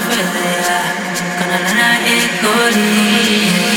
触れてやこの長い氷